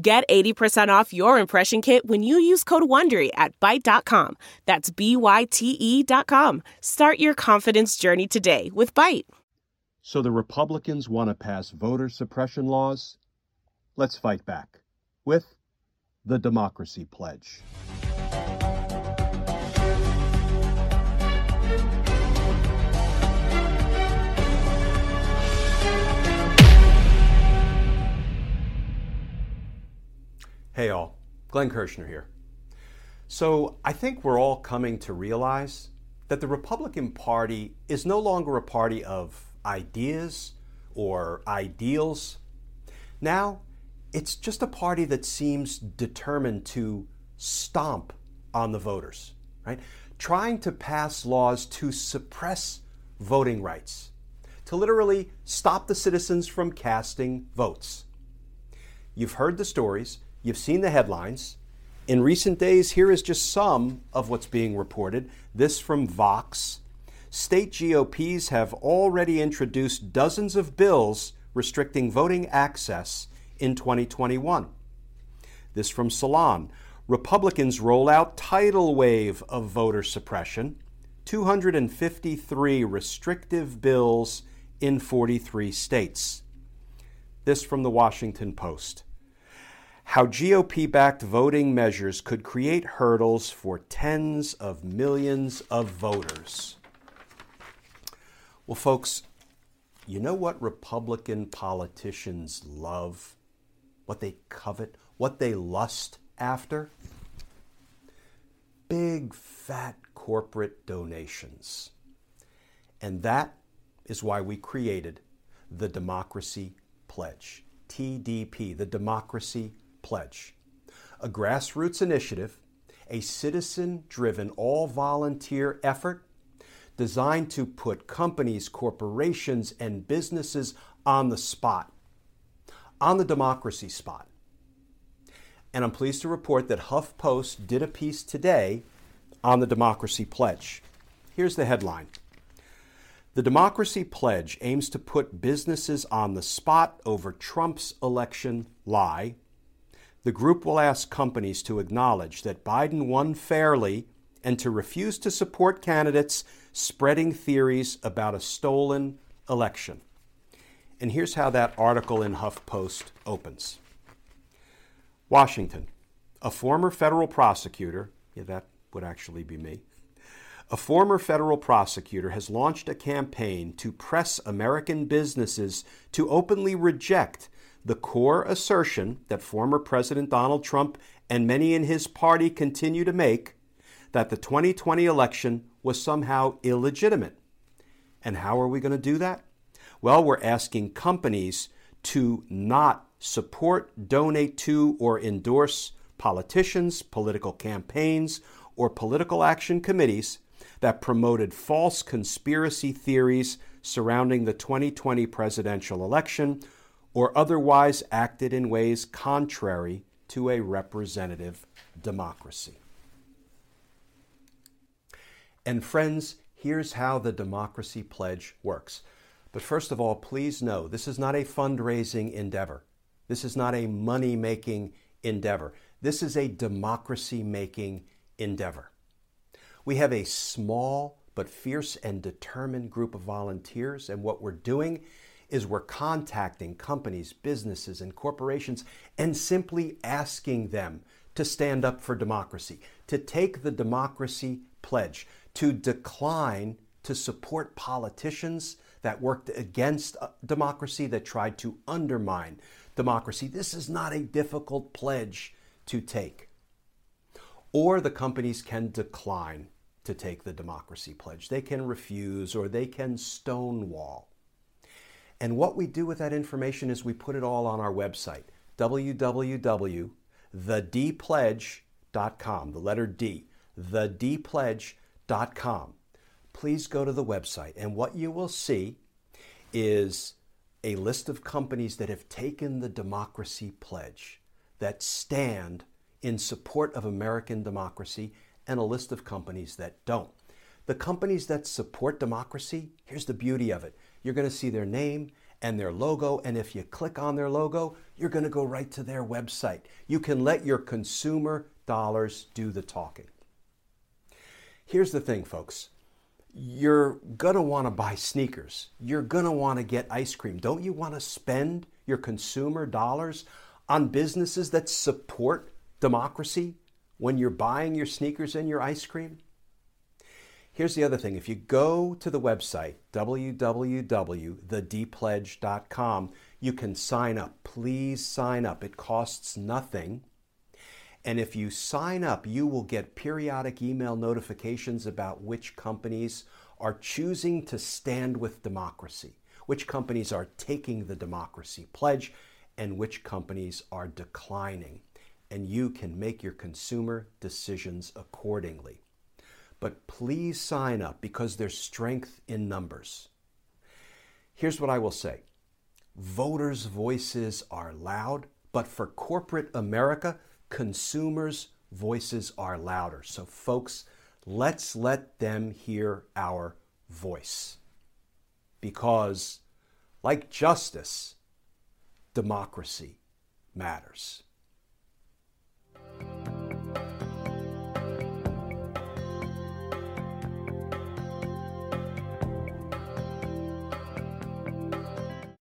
Get 80% off your impression kit when you use code WONDERY at Byte.com. That's B-Y-T-E dot com. Start your confidence journey today with Byte. So the Republicans want to pass voter suppression laws? Let's fight back with the Democracy Pledge. Glenn Kirschner here. So I think we're all coming to realize that the Republican Party is no longer a party of ideas or ideals. Now, it's just a party that seems determined to stomp on the voters, right? Trying to pass laws to suppress voting rights, to literally stop the citizens from casting votes. You've heard the stories. You've seen the headlines. In recent days, here is just some of what's being reported. This from Vox. State GOPs have already introduced dozens of bills restricting voting access in 2021. This from Salon. Republicans roll out tidal wave of voter suppression. 253 restrictive bills in 43 states. This from the Washington Post how GOP backed voting measures could create hurdles for tens of millions of voters. Well, folks, you know what Republican politicians love? What they covet? What they lust after? Big, fat corporate donations. And that is why we created the Democracy Pledge, TDP, the Democracy Pledge, a grassroots initiative, a citizen driven, all volunteer effort designed to put companies, corporations, and businesses on the spot, on the democracy spot. And I'm pleased to report that HuffPost did a piece today on the Democracy Pledge. Here's the headline The Democracy Pledge aims to put businesses on the spot over Trump's election lie the group will ask companies to acknowledge that Biden won fairly and to refuse to support candidates spreading theories about a stolen election. And here's how that article in HuffPost opens Washington, a former federal prosecutor, yeah, that would actually be me, a former federal prosecutor has launched a campaign to press American businesses to openly reject the core assertion that former President Donald Trump and many in his party continue to make that the 2020 election was somehow illegitimate. And how are we going to do that? Well, we're asking companies to not support, donate to, or endorse politicians, political campaigns, or political action committees that promoted false conspiracy theories surrounding the 2020 presidential election or otherwise acted in ways contrary to a representative democracy. And friends, here's how the Democracy Pledge works. But first of all, please know this is not a fundraising endeavor. This is not a money making endeavor. This is a democracy making endeavor. We have a small but fierce and determined group of volunteers, and what we're doing is we're contacting companies, businesses, and corporations and simply asking them to stand up for democracy, to take the democracy pledge, to decline to support politicians that worked against uh, democracy, that tried to undermine democracy. This is not a difficult pledge to take. Or the companies can decline to take the democracy pledge. They can refuse or they can stonewall. And what we do with that information is we put it all on our website, www.thedpledge.com, the letter D, thedpledge.com. Please go to the website, and what you will see is a list of companies that have taken the democracy pledge, that stand in support of American democracy, and a list of companies that don't. The companies that support democracy, here's the beauty of it. You're going to see their name and their logo, and if you click on their logo, you're going to go right to their website. You can let your consumer dollars do the talking. Here's the thing, folks. You're going to want to buy sneakers. You're going to want to get ice cream. Don't you want to spend your consumer dollars on businesses that support democracy when you're buying your sneakers and your ice cream? Here's the other thing if you go to the website, www.thedpledge.com, you can sign up. Please sign up. It costs nothing. And if you sign up, you will get periodic email notifications about which companies are choosing to stand with democracy, which companies are taking the democracy pledge, and which companies are declining. And you can make your consumer decisions accordingly but please sign up because there's strength in numbers. Here's what I will say voters' voices are loud, but for corporate America, consumers' voices are louder. So, folks, let's let them hear our voice. Because, like justice, democracy matters.